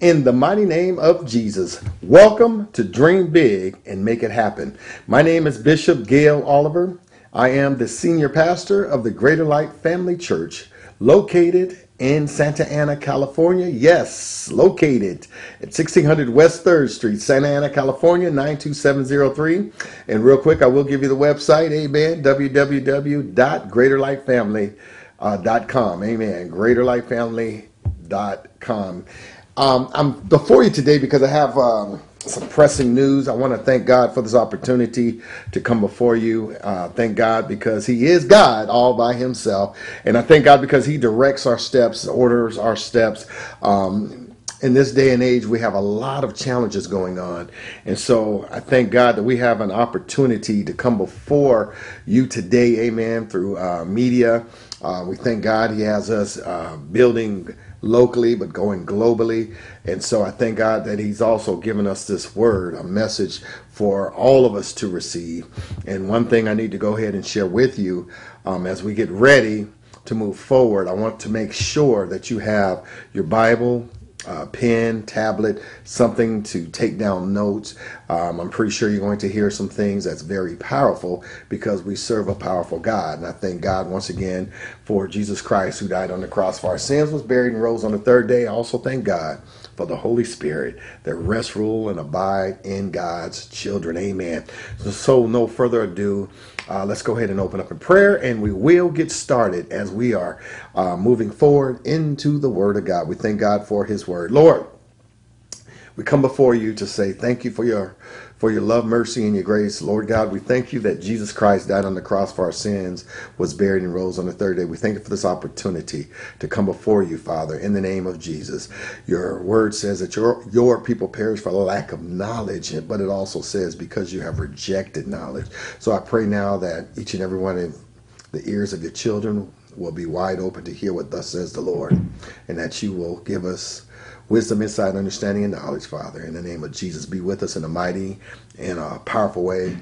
In the mighty name of Jesus. Welcome to Dream Big and Make It Happen. My name is Bishop Gail Oliver. I am the senior pastor of the Greater Light Family Church located in Santa Ana, California. Yes, located at 1600 West 3rd Street, Santa Ana, California, 92703. And real quick, I will give you the website, amen, www.greaterlightfamily.com. Uh, amen. Greaterlightfamily.com. Um, I'm before you today because I have um, some pressing news. I want to thank God for this opportunity to come before you. Uh, thank God because He is God all by Himself. And I thank God because He directs our steps, orders our steps. Um, in this day and age, we have a lot of challenges going on. And so I thank God that we have an opportunity to come before you today, amen, through uh, media. Uh, we thank God He has us uh, building locally, but going globally. And so I thank God that He's also given us this word, a message for all of us to receive. And one thing I need to go ahead and share with you um, as we get ready to move forward, I want to make sure that you have your Bible, uh, pen, tablet, something to take down notes. Um, I'm pretty sure you're going to hear some things that's very powerful because we serve a powerful God. And I thank God once again for Jesus Christ who died on the cross for our sins, was buried, and rose on the third day. I also thank God for the Holy Spirit that rest, rule, and abide in God's children. Amen. So, no further ado, uh, let's go ahead and open up in prayer, and we will get started as we are uh, moving forward into the Word of God. We thank God for His Word. Lord, we come before you to say thank you for your for your love, mercy, and your grace. Lord God, we thank you that Jesus Christ died on the cross for our sins, was buried, and rose on the third day. We thank you for this opportunity to come before you, Father, in the name of Jesus. Your word says that your, your people perish for lack of knowledge, but it also says because you have rejected knowledge. So I pray now that each and every one of the ears of your children will be wide open to hear what thus says the Lord, and that you will give us wisdom, insight, understanding, and knowledge, Father. In the name of Jesus, be with us in a mighty and a powerful way.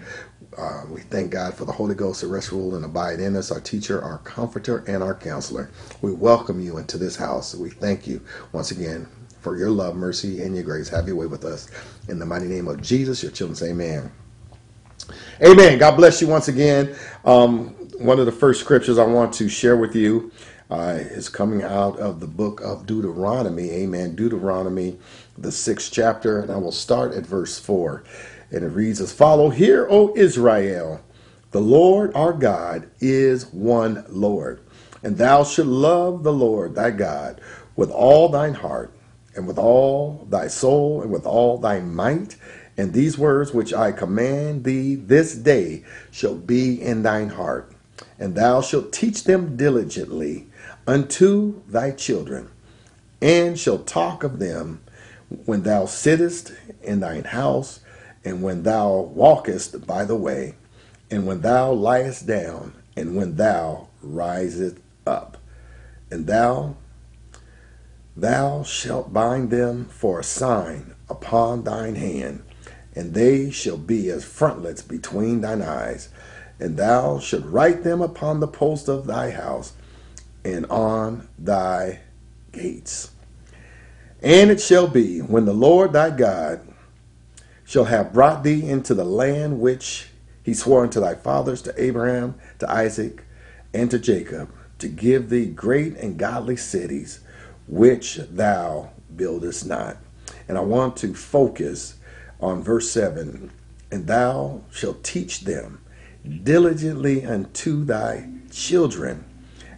Uh, we thank God for the Holy Ghost to rest, rule, and abide in us, our teacher, our comforter, and our counselor. We welcome you into this house. We thank you once again for your love, mercy, and your grace. Have your way with us. In the mighty name of Jesus, your children say amen. Amen. God bless you once again. Um, one of the first scriptures I want to share with you uh, is coming out of the book of Deuteronomy. Amen. Deuteronomy, the sixth chapter, and I will start at verse 4. And it reads as follow Hear, O Israel, the Lord our God is one Lord, and thou shalt love the Lord thy God with all thine heart, and with all thy soul, and with all thy might. And these words which I command thee this day shall be in thine heart, and thou shalt teach them diligently unto thy children, and shall talk of them when thou sittest in thine house, and when thou walkest by the way, and when thou liest down, and when thou risest up. And thou thou shalt bind them for a sign upon thine hand, and they shall be as frontlets between thine eyes. And thou shalt write them upon the post of thy house and on thy gates. And it shall be when the Lord thy God shall have brought thee into the land which he swore unto thy fathers, to Abraham, to Isaac, and to Jacob, to give thee great and godly cities, which thou buildest not. And I want to focus on verse 7 And thou shalt teach them diligently unto thy children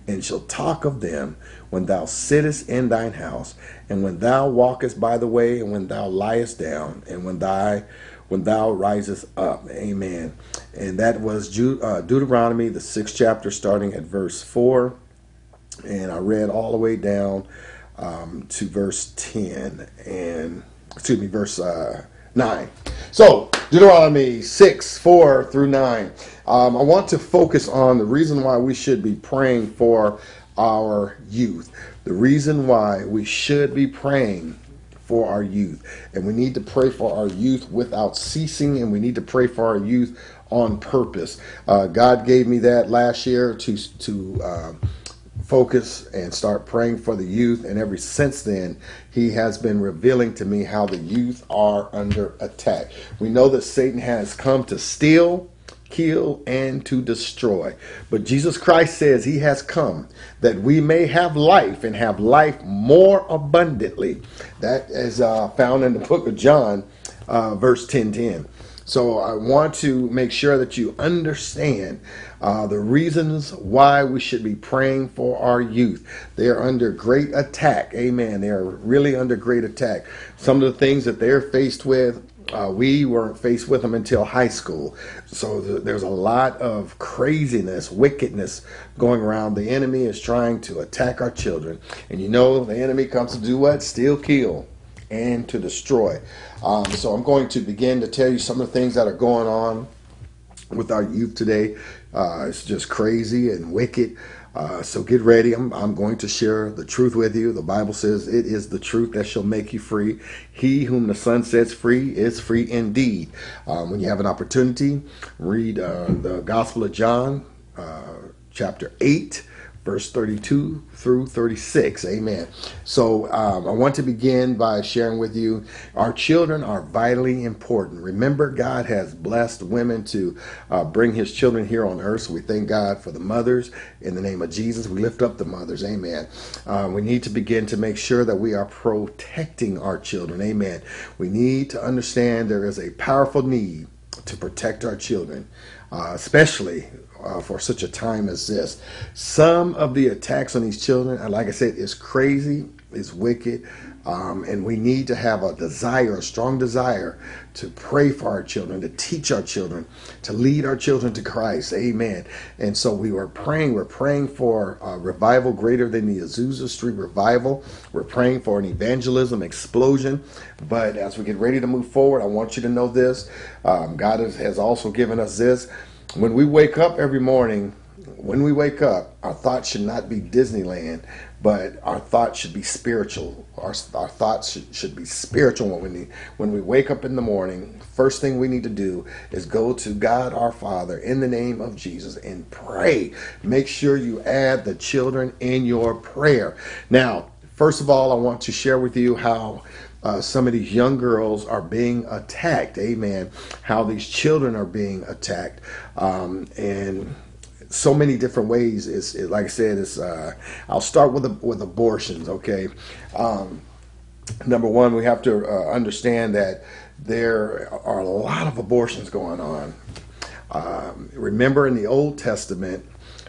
and shall talk of them when thou sittest in thine house, and when thou walkest by the way, and when thou liest down, and when thy when thou risest up. Amen. And that was uh, Deuteronomy, the sixth chapter, starting at verse four, and I read all the way down um, to verse ten, and excuse me, verse uh, nine. So Deuteronomy six four through nine. Um, I want to focus on the reason why we should be praying for our youth. The reason why we should be praying for our youth. And we need to pray for our youth without ceasing, and we need to pray for our youth on purpose. Uh, God gave me that last year to to uh, focus and start praying for the youth. And ever since then, he has been revealing to me how the youth are under attack. We know that Satan has come to steal, kill, and to destroy. But Jesus Christ says he has come that we may have life and have life more abundantly. That is uh, found in the book of John, uh, verse 10 10. So I want to make sure that you understand uh, the reasons why we should be praying for our youth. They are under great attack. Amen. They are really under great attack. Some of the things that they're faced with, uh, we weren't faced with them until high school. So th- there's a lot of craziness, wickedness going around. The enemy is trying to attack our children. And you know, the enemy comes to do what? Steal, kill, and to destroy. Um, so I'm going to begin to tell you some of the things that are going on with our youth today. Uh, it's just crazy and wicked. Uh, so get ready. I'm, I'm going to share the truth with you. The Bible says it is the truth that shall make you free. He whom the Son sets free is free indeed. Um, when you have an opportunity, read uh, the Gospel of John, uh, chapter 8 verse 32 through 36. Amen. So um, I want to begin by sharing with you our children are vitally important. Remember, God has blessed women to uh, bring his children here on earth. So we thank God for the mothers. In the name of Jesus, we lift up the mothers. Amen. Uh, we need to begin to make sure that we are protecting our children. Amen. We need to understand there is a powerful need to protect our children, uh, especially uh, for such a time as this. Some of the attacks on these children, like I said, is crazy, is wicked, um, and we need to have a desire, a strong desire to pray for our children, to teach our children, to lead our children to Christ. Amen. And so we were praying. We're praying for a revival greater than the Azusa Street revival. We're praying for an evangelism explosion. But as we get ready to move forward, I want you to know this. Um, God has, has also given us this. When we wake up every morning, when we wake up, our thoughts should not be Disneyland, but our thoughts should be spiritual. Our, our thoughts should, should be spiritual when we when we wake up in the morning. First thing we need to do is go to God our Father in the name of Jesus and pray. Make sure you add the children in your prayer. Now, first of all, I want to share with you how uh, some of these young girls are being attacked. Amen. How these children are being attacked. Um, and so many different ways. It's it, like I said. It's. Uh, I'll start with with abortions. Okay. Um, number one, we have to uh, understand that there are a lot of abortions going on. Um, remember in the Old Testament,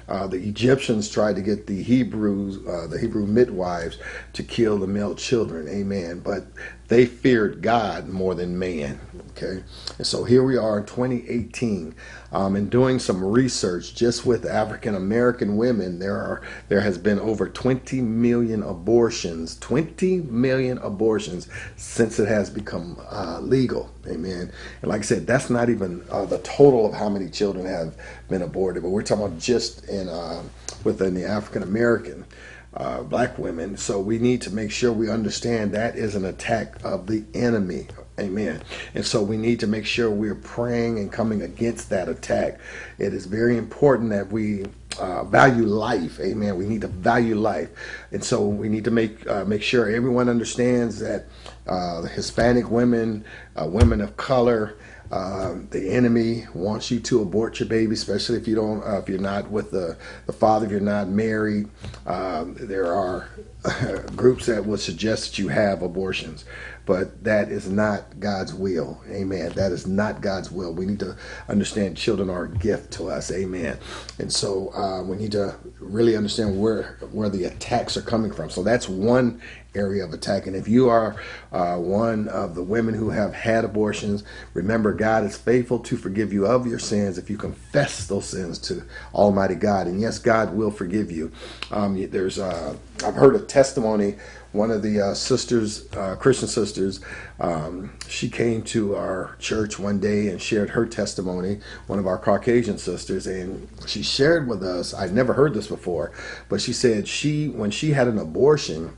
uh, the Egyptians tried to get the Hebrews, uh, the Hebrew midwives, to kill the male children. Amen. But they feared God more than man. Okay. And so here we are in 2018, um, and doing some research just with African American women. There are there has been over 20 million abortions, 20 million abortions since it has become uh, legal. Amen. And like I said, that's not even uh, the total of how many children have been aborted, but we're talking about just in uh, within the African American uh, black women. So we need to make sure we understand that is an attack of the enemy. Amen. And so we need to make sure we're praying and coming against that attack. It is very important that we uh, value life. Amen. We need to value life, and so we need to make uh, make sure everyone understands that uh, Hispanic women, uh, women of color, um, the enemy wants you to abort your baby, especially if you don't, uh, if you're not with the, the father, if you're not married. Um, there are groups that would suggest that you have abortions but that is not God's will. Amen. That is not God's will. We need to understand children are a gift to us. Amen. And so uh, we need to really understand where where the attacks are coming from. So that's one area of attack. And if you are uh, one of the women who have had abortions, remember God is faithful to forgive you of your sins if you confess those sins to Almighty God. And yes, God will forgive you. Um, there's uh, I've heard a testimony one of the uh, sisters, uh, Christian sisters, um, she came to our church one day and shared her testimony, one of our Caucasian sisters, and she shared with us, I'd never heard this before, but she said she, when she had an abortion,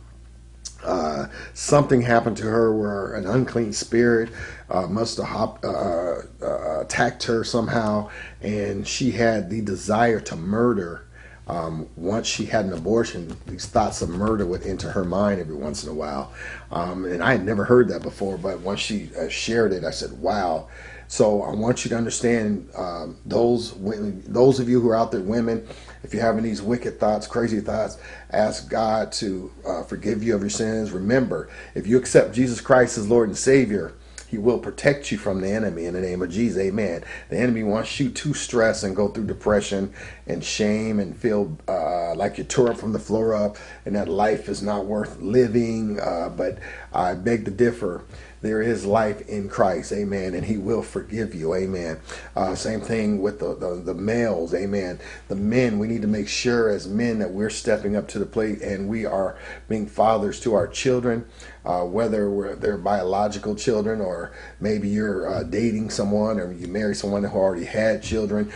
uh, something happened to her where an unclean spirit uh, must have hop, uh, uh, attacked her somehow, and she had the desire to murder um, once she had an abortion, these thoughts of murder would enter her mind every once in a while. Um, and I had never heard that before, but once she uh, shared it, I said, wow. So I want you to understand um, those women, those of you who are out there, women, if you're having these wicked thoughts, crazy thoughts, ask God to uh, forgive you of your sins. Remember, if you accept Jesus Christ as Lord and Savior, he will protect you from the enemy in the name of Jesus. Amen. The enemy wants you to stress and go through depression and shame and feel uh, like you're tore up from the floor up and that life is not worth living. Uh, but I beg to differ there is life in Christ, amen, and he will forgive you, amen. Uh, same thing with the, the, the, males, amen. The men, we need to make sure as men that we're stepping up to the plate and we are being fathers to our children, uh, whether they're biological children or maybe you're uh, dating someone or you marry someone who already had children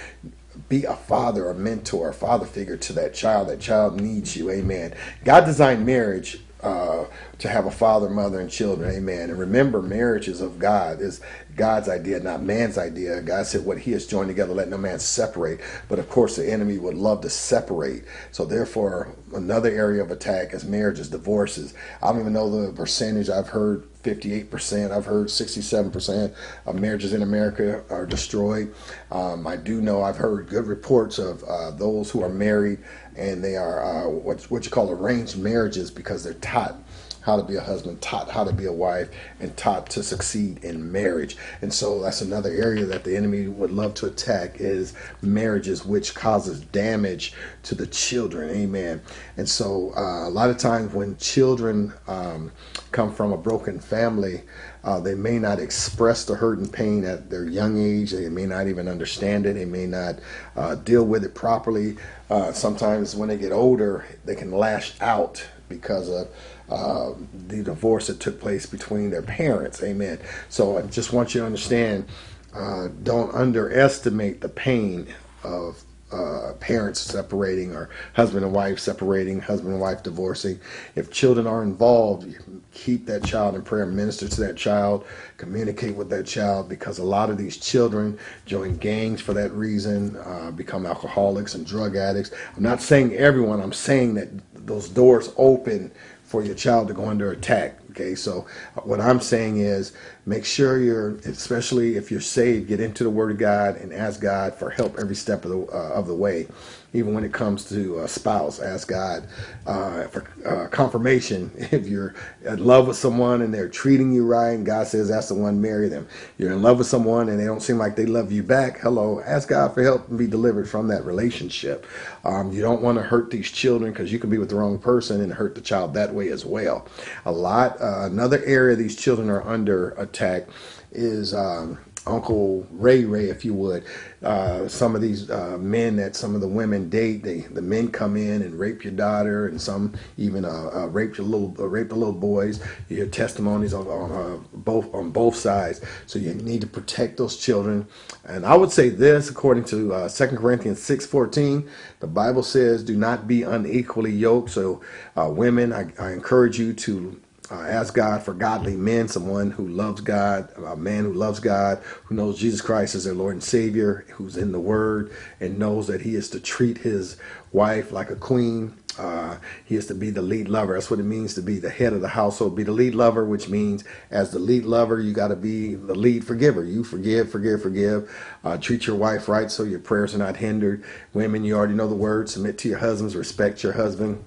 be a father, a mentor, a father figure to that child. That child needs you. Amen. God designed marriage uh, to have a father, mother, and children. Amen. And remember, marriage is of God. is God's idea, not man's idea. God said, "What He has joined together, let no man separate." But of course, the enemy would love to separate. So therefore, another area of attack is marriages, divorces. I don't even know the percentage. I've heard 58%. I've heard 67% of marriages in America are destroyed. Um, I do know I've heard good reports of uh, those who are married and they are uh, what, what you call arranged marriages because they're taught how to be a husband, taught how to be a wife, and taught to succeed in marriage. And so that's another area that the enemy would love to attack is marriages, which causes damage to the children. Amen. And so uh, a lot of times when children um, come from a broken family, uh, they may not express the hurt and pain at their young age. They may not even understand it. They may not uh, deal with it properly. Uh, sometimes when they get older, they can lash out because of uh, the divorce that took place between their parents. Amen. So I just want you to understand uh, don't underestimate the pain of uh, parents separating or husband and wife separating, husband and wife divorcing. If children are involved, keep that child in prayer, minister to that child, communicate with that child because a lot of these children join gangs for that reason, uh, become alcoholics and drug addicts. I'm not saying everyone, I'm saying that those doors open for your child to go under attack. Okay, so what I'm saying is make sure you're, especially if you're saved, get into the Word of God and ask God for help every step of the uh, of the way. Even when it comes to a spouse, ask God uh, for uh, confirmation. If you're in love with someone and they're treating you right, and God says that's the one, marry them. You're in love with someone and they don't seem like they love you back. Hello, ask God for help and be delivered from that relationship. Um, you don't want to hurt these children because you can be with the wrong person and hurt the child that way as well. A lot. Uh, another area these children are under attack is um, Uncle Ray Ray, if you would. Uh, some of these uh, men that some of the women date, they the men come in and rape your daughter, and some even uh, uh rape your little uh, rape the little boys. You hear testimonies on, on uh, both on both sides, so you need to protect those children. And I would say this, according to Second Corinthians six fourteen, the Bible says, "Do not be unequally yoked." So, women, I, I encourage you to uh, ask God for godly men, someone who loves God, a man who loves God, who knows Jesus Christ as their Lord and Savior, who's in the Word and knows that he is to treat his wife like a queen. Uh, he is to be the lead lover. That's what it means to be the head of the household. Be the lead lover, which means as the lead lover, you got to be the lead forgiver. You forgive, forgive, forgive. Uh, treat your wife right so your prayers are not hindered. Women, you already know the word. Submit to your husbands. Respect your husband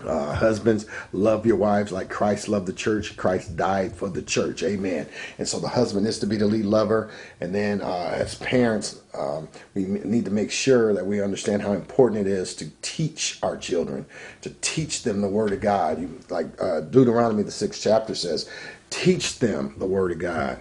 uh, husbands, love your wives like Christ loved the church. Christ died for the church. Amen. And so the husband is to be the lead lover. And then uh, as parents, um, we need to make sure that we understand how important it is to teach our children, to teach them the Word of God. You, like uh, Deuteronomy, the sixth chapter says, teach them the Word of God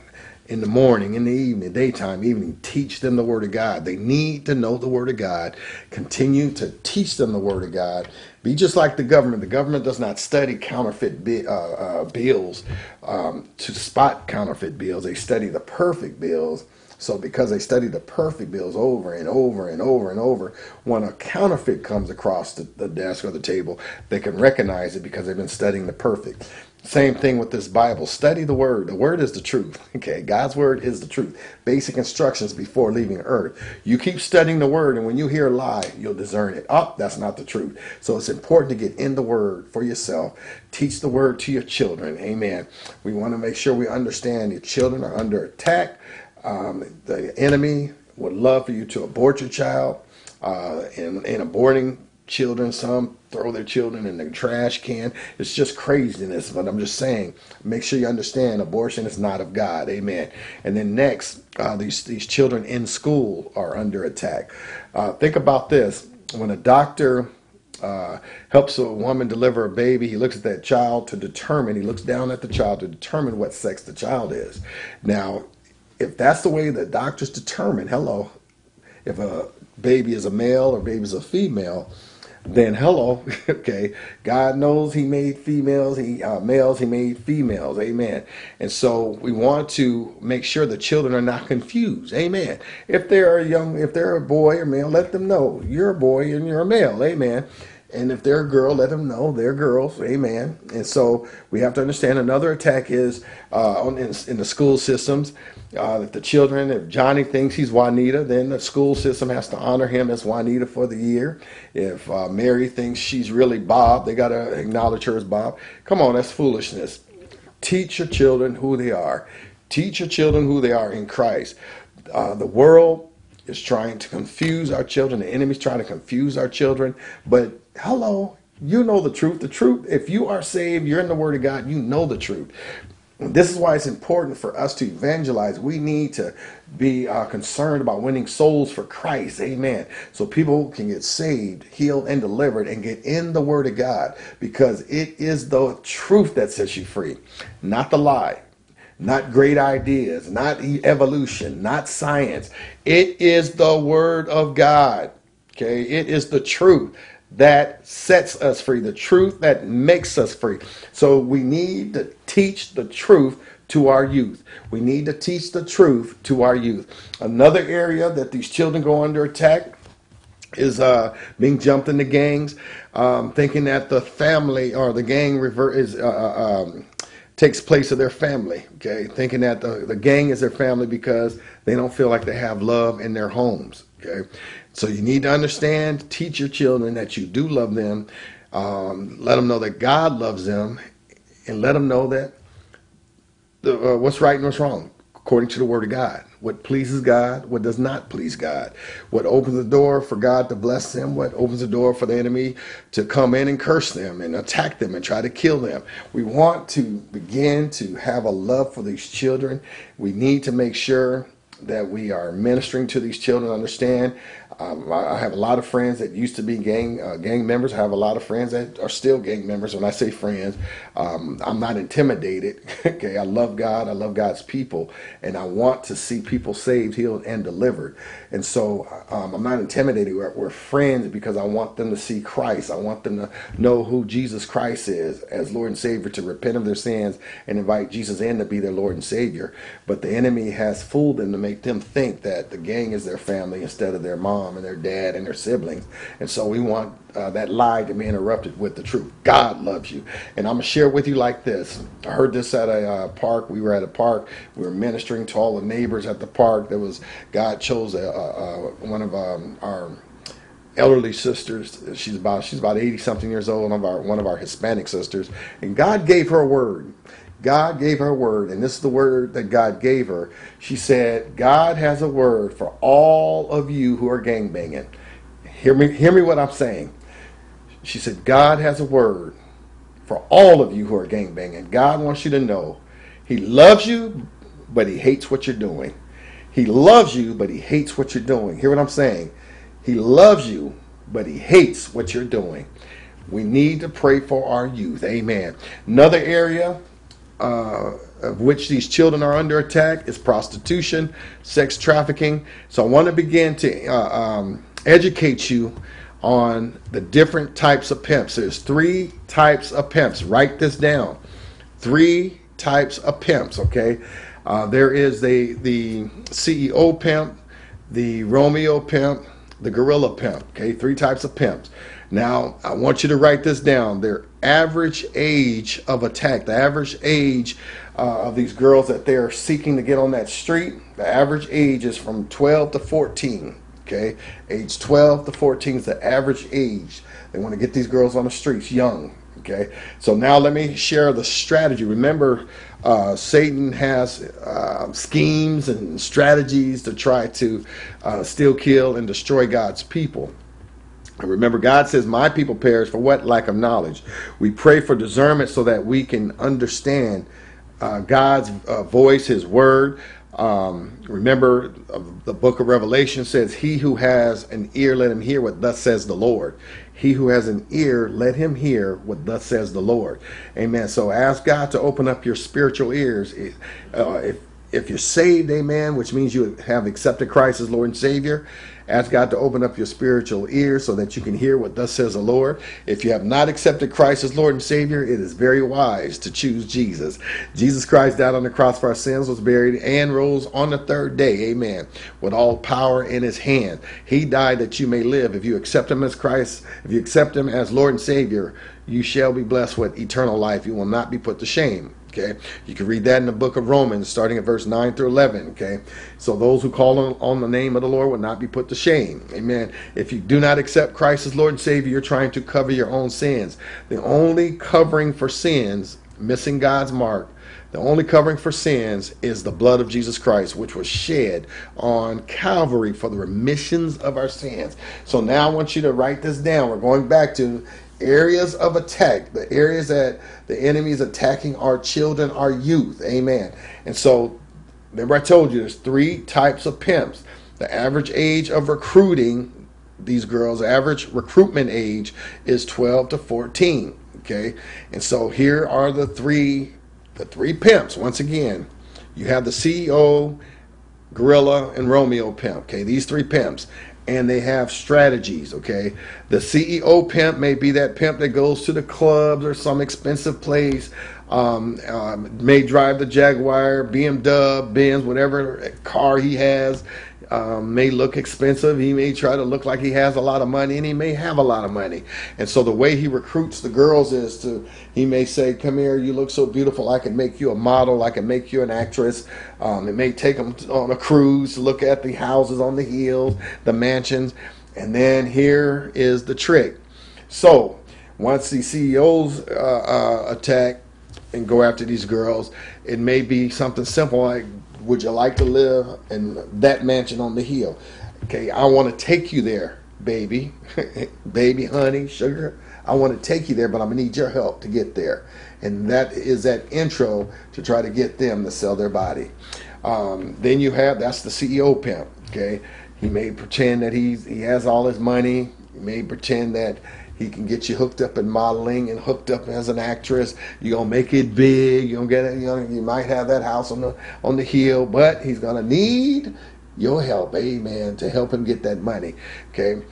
in the morning, in the evening, daytime, evening. Teach them the Word of God. They need to know the Word of God. Continue to teach them the Word of God. Be just like the government. The government does not study counterfeit bi- uh, uh, bills um, to spot counterfeit bills. They study the perfect bills So because they study the perfect bills over and over and over and over, when a counterfeit comes across the, the desk or the table, they can recognize it because they've been studying the perfect. Same thing with this Bible. Study the word. The word is the truth. Okay. God's word is the truth. Basic instructions before leaving earth. You keep studying the word, and when you hear a lie, you'll discern it. Oh, that's not the truth. So it's important to get in the word for yourself. Teach the word to your children. Amen. We want to make sure we understand your children are under attack. Um, the enemy would love for you to abort your child. Uh, in aborting children. Some throw their children in the trash can. It's just craziness. But I'm just saying, make sure you understand abortion is not of God. Amen. And then next, uh, these these children in school are under attack. Uh, think about this: when a doctor uh, helps a woman deliver a baby, he looks at that child to determine. He looks down at the child to determine what sex the child is. Now, if that's the way that doctors determine, hello, if a baby is a male or baby is a female, then hello, okay. God knows He made females, He uh, males, He made females, Amen. And so we want to make sure the children are not confused, Amen. If they're a young, if they're a boy or male, let them know you're a boy and you're a male, Amen. And if they're a girl, let them know they're girls. Amen. And so we have to understand another attack is uh, in, in the school systems uh, that the children, if Johnny thinks he's Juanita, then the school system has to honor him as Juanita for the year. If uh, Mary thinks she's really Bob, they got to acknowledge her as Bob. Come on, that's foolishness. Teach your children who they are. Teach your children who they are in Christ. Uh, the world is trying to confuse our children. The enemy's trying to confuse our children. But hello, you know the truth. The truth, if you are saved, you're in the Word of God, you know the truth. This is why it's important for us to evangelize. We need to be uh, concerned about winning souls for Christ. Amen. So people can get saved, healed, and delivered and get in the Word of God because it is the truth that sets you free, not the lie, not great ideas, not evolution, not science. It is the Word of God. Okay. It is the truth that sets us free, the truth that makes us free. So we need to teach the truth to our youth. We need to teach the truth to our youth. Another area that these children go under attack is uh, being jumped into gangs, um, thinking that the family or the gang revert is uh, uh, um, takes place of their family. Okay, thinking that the, the gang is their family because they don't feel like they have love in their homes. Okay, so you need to understand, teach your children that you do love them. Um, let them know that God loves them, and let them know that the, uh, what's right and what's wrong according to the Word of God. What pleases God, what does not please God. What opens the door for God to bless them, what opens the door for the enemy to come in and curse them and attack them and try to kill them. We want to begin to have a love for these children. We need to make sure that we are ministering to these children, understand um, I have a lot of friends that used to be gang uh, gang members. I have a lot of friends that are still gang members. When I say friends, um, I'm not intimidated. okay, I love God. I love God's people, and I want to see people saved, healed, and delivered. And so um, I'm not intimidated. We're, we're, friends because I want them to see Christ. I want them to know who Jesus Christ is as Lord and Savior, to repent of their sins and invite Jesus in to be their Lord and Savior. But the enemy has fooled them to make them think that the gang is their family instead of their mom mom and their dad and their siblings. And so we want uh, that lie to be interrupted with the truth. God loves you. And I'm going to share with you like this. I heard this at a uh, park. We were at a park. We were ministering to all the neighbors at the park. There was, God chose a, a, a one of um, our elderly sisters. She's about she's about 80 something years old, one of our one of our Hispanic sisters. And God gave her a word. God gave her a word, and this is the word that God gave her. She said, God has a word for all of you who are gangbanging. Hear me, hear me what I'm saying. She said, God has a word for all of you who are gangbanging. God wants you to know He loves you, but He hates what you're doing. He loves you, but He hates what you're doing. Hear what I'm saying? He loves you, but He hates what you're doing. We need to pray for our youth. Amen. Another area uh, of which these children are under attack is prostitution, sex trafficking. So I want to begin to uh, um, educate you on the different types of pimps. There's three types of pimps. Write this down. Three types of pimps, okay? Uh, there is the the CEO pimp, the Romeo pimp, the Gorilla pimp. Okay, three types of pimps. Now I want you to write this down. Their average age of attack, the average age uh, of these girls that they're seeking to get on that street, the average age is from 12 to 14. Okay, age 12 to 14 is the average age. They want to get these girls on the streets young. Okay, so now let me share the strategy. Remember, uh, Satan has uh, schemes and strategies to try to uh, steal, kill, and destroy God's people. Remember, God says, My people perish for what? Lack of knowledge. We pray for discernment so that we can understand uh, God's uh, voice, His word. Um, remember, uh, the book of Revelation says, He who has an ear, let him hear what thus says the Lord. He who has an ear, let him hear what thus says the Lord. Amen. So ask God to open up your spiritual ears. Uh, if if you're saved, amen, which means you have accepted Christ as Lord and Savior, ask God to open up your spiritual ears so that you can hear what thus says the Lord. If you have not accepted Christ as Lord and Savior, it is very wise to choose Jesus. Jesus Christ died on the cross for our sins, was buried, and rose on the third day, amen, with all power in his hand. He died that you may live. If you accept him as Christ, if you accept him as Lord and Savior, you shall be blessed with eternal life. You will not be put to shame. Okay, you can read that in the book of Romans, starting at verse 9 through 11. Okay, so those who call on, on, the name of the Lord will not be put to shame. Amen. If you do not accept Christ as Lord and Savior, you're trying to cover your own sins. The only covering for sins, missing God's mark, the only covering for sins is the blood of Jesus Christ, which was shed on Calvary for the remissions of our sins. So now I want you to write this down. We're going back to areas of attack, the areas that the enemy is attacking our children, our youth. Amen. And so, remember, I told you there's three types of pimps. The average age of recruiting these girls, average recruitment age is 12 to 14. Okay. And so here are the three the three pimps. Once again, you have the CEO, Gorilla, and Romeo pimp. Okay, these three pimps and they have strategies. Okay, the CEO pimp may be that pimp that goes to the clubs or some expensive place. Um, um, may drive the Jaguar, BMW, Benz, whatever car he has. Um, may look expensive. He may try to look like he has a lot of money, and he may have a lot of money. And so the way he recruits the girls is to he may say, "Come here, you look so beautiful. I can make you a model. I can make you an actress." Um, it may take them on a cruise look at the houses on the hills, the mansions, and then here is the trick. So once the CEOs uh, uh, attack and go after these girls, it may be something simple like would you like to live in that mansion on the hill? Okay, I want to take you there, baby, baby, honey, sugar. I want to take you there, but I'm gonna need your help to get there. And that is that intro to try to get them to sell their body. Um, then you have that's the CEO pimp. Okay, he may pretend that he's he has all his money. He may pretend that he can get you hooked up in modeling and hooked up as an actress. You're gonna make it big. You're gonna get it. You, know, you might have that house on the on the hill, but he's gonna need your help, amen, to help him get that money. Okay.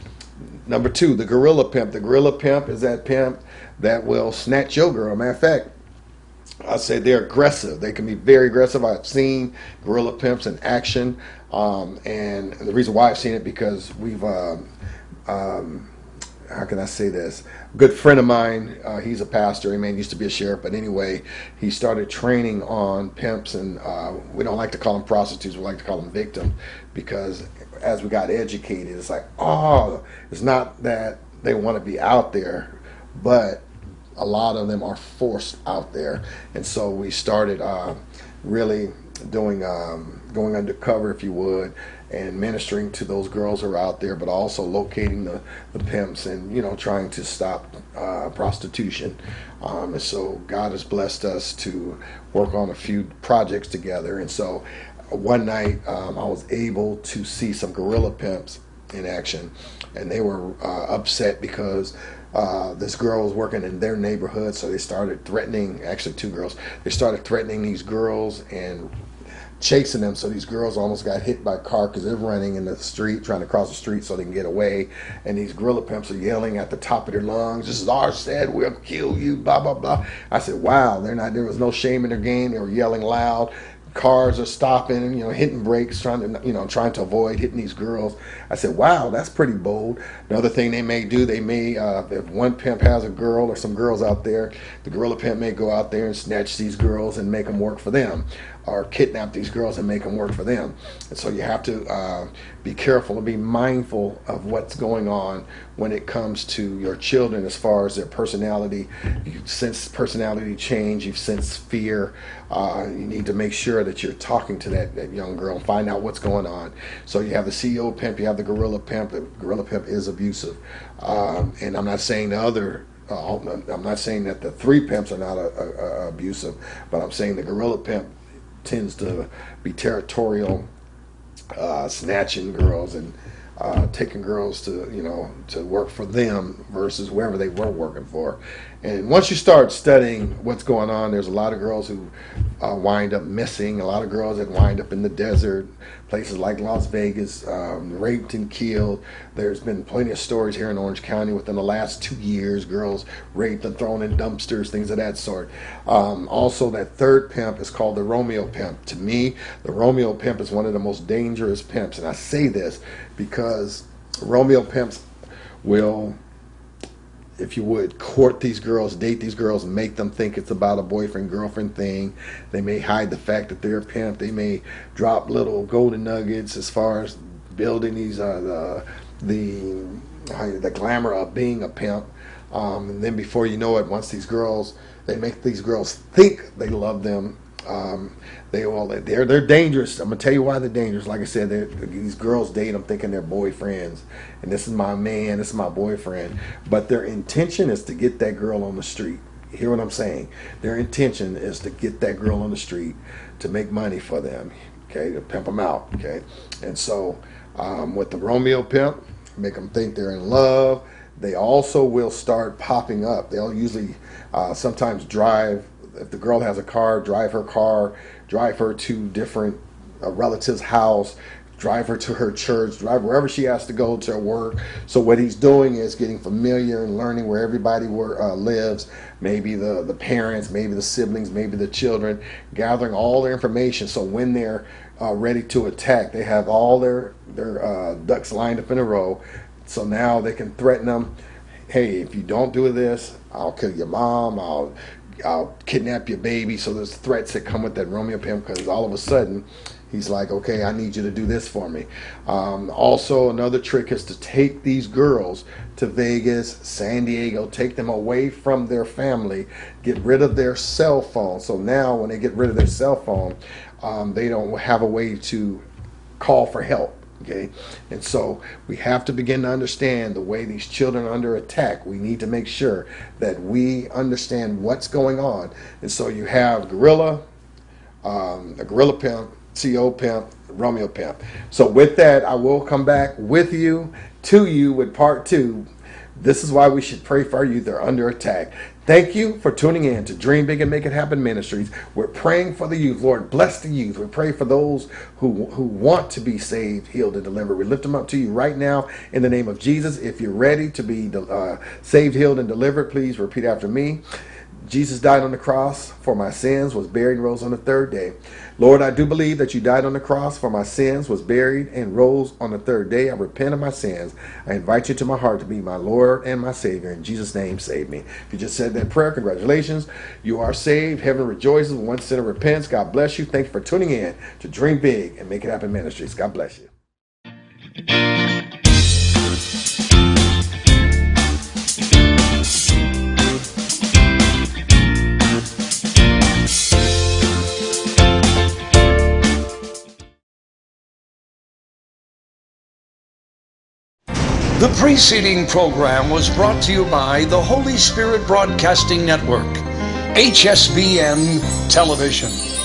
Number two, the gorilla pimp. The gorilla pimp is that pimp that will snatch your girl. Matter of fact, I say they're aggressive. They can be very aggressive. I've seen gorilla pimps in action, um, and the reason why I've seen it because we've um, um, how can I say this? Good friend of mine, uh, he's a pastor. He man used to be a sheriff, but anyway, he started training on pimps, and uh, we don't like to call them prostitutes. We like to call them victims because as we got educated, it's like, oh, it's not that they want to be out there, but a lot of them are forced out there, and so we started uh, really doing um, going undercover, if you would, and ministering to those girls who are out there, but also locating the, the pimps and you know trying to stop uh, prostitution. Um, and so God has blessed us to work on a few projects together. And so one night um, I was able to see some gorilla pimps in action, and they were uh, upset because. Uh, this girl was working in their neighborhood, so they started threatening. Actually, two girls. They started threatening these girls and chasing them. So these girls almost got hit by a car because they're running in the street, trying to cross the street so they can get away. And these gorilla pimps are yelling at the top of their lungs, "This is our said, we'll kill you!" Blah blah blah. I said, "Wow, they're not. There was no shame in their game. They were yelling loud." cars are stopping you know hitting brakes trying to you know trying to avoid hitting these girls i said wow that's pretty bold another thing they may do they may uh, if one pimp has a girl or some girls out there the gorilla pimp may go out there and snatch these girls and make them work for them or kidnap these girls and make them work for them. And so you have to uh, be careful and be mindful of what's going on when it comes to your children as far as their personality. You sense personality change, you sense fear. Uh, you need to make sure that you're talking to that, that young girl and find out what's going on. So you have the CEO pimp, you have the gorilla pimp. The gorilla pimp is abusive. Um, and I'm not saying the other uh, I'm not saying that the three pimps are not a, a abusive, but I'm saying the gorilla pimp tends to be territorial, uh, snatching girls and uh, taking girls to you know to work for them versus wherever they were working for. And once you start studying what's going on, there's a lot of girls who uh, wind up missing. A lot of girls that wind up in the desert, places like Las Vegas, um, raped and killed. There's been plenty of stories here in Orange County within the last two years. Girls raped and thrown in dumpsters, things of that sort. Um, also, that third pimp is called the Romeo pimp. To me, the Romeo pimp is one of the most dangerous pimps, and I say this because Romeo pimps will if you would, court these girls, date these girls, make them think it's about a boyfriend girlfriend thing. They may hide the fact that they're a pimp. They may drop little golden nuggets as far as building these uh, the the the glamour of being a pimp. Um, and then before you know it, once these girls, they make these girls think they love them um, they all they're they're dangerous. I'm gonna tell you why they're dangerous. Like I said, these girls date them thinking they're boyfriends, and this is my man, this is my boyfriend. But their intention is to get that girl on the street. You hear what I'm saying? Their intention is to get that girl on the street to make money for them. Okay, to pimp them out. Okay, and so um, with the Romeo pimp, make them think they're in love. They also will start popping up. They'll usually uh, sometimes drive if the girl has a car, drive her car, drive her to different uh, relatives' house, drive her to her church, drive wherever she has to go to work. So what he's doing is getting familiar and learning where everybody were, uh, lives, maybe the, the parents, maybe the siblings, maybe the children, gathering all their information. So when they're uh, ready to attack, they have all their, their uh, ducks lined up in a row. So now they can threaten them. Hey, if you don't do this, I'll kill your mom. I'll I'll kidnap your baby. So there's threats that come with that Romeo pimp because all of a sudden he's like, okay, I need you to do this for me. Um, also, another trick is to take these girls to Vegas, San Diego, take them away from their family, get rid of their cell phone. So now when they get rid of their cell phone, um, they don't have a way to call for help. Okay, and so we have to begin to understand the way these children are under attack. We need to make sure that we understand what's going on. And so you have Gorilla, um, a Gorilla Pimp, CEO Pimp, Romeo Pimp. So with that, I will come back with you to you with part two. This is why we should pray for our youth. They're under attack. Thank you for tuning in to Dream Big and Make It Happen Ministries. We're praying for the youth. Lord, bless the youth. We pray for those who, who want to be saved, healed, and delivered. We lift them up to you right now in the name of Jesus. If you're ready to be uh, saved, healed, and delivered, please repeat after me. Jesus died on the cross for my sins, was buried, and rose on the third day. Lord, I do believe that you died on the cross for my sins, was buried, and rose on the third day. I repent of my sins. I invite you to my heart to be my Lord and my Savior. In Jesus' name, save me. If you just said that prayer, congratulations. You are saved. Heaven rejoices one sinner repents. God bless you. Thank you for tuning in to Dream Big and Make It Happen Ministries. God bless you. The preceding program was brought to you by the Holy Spirit Broadcasting Network, HSBN Television.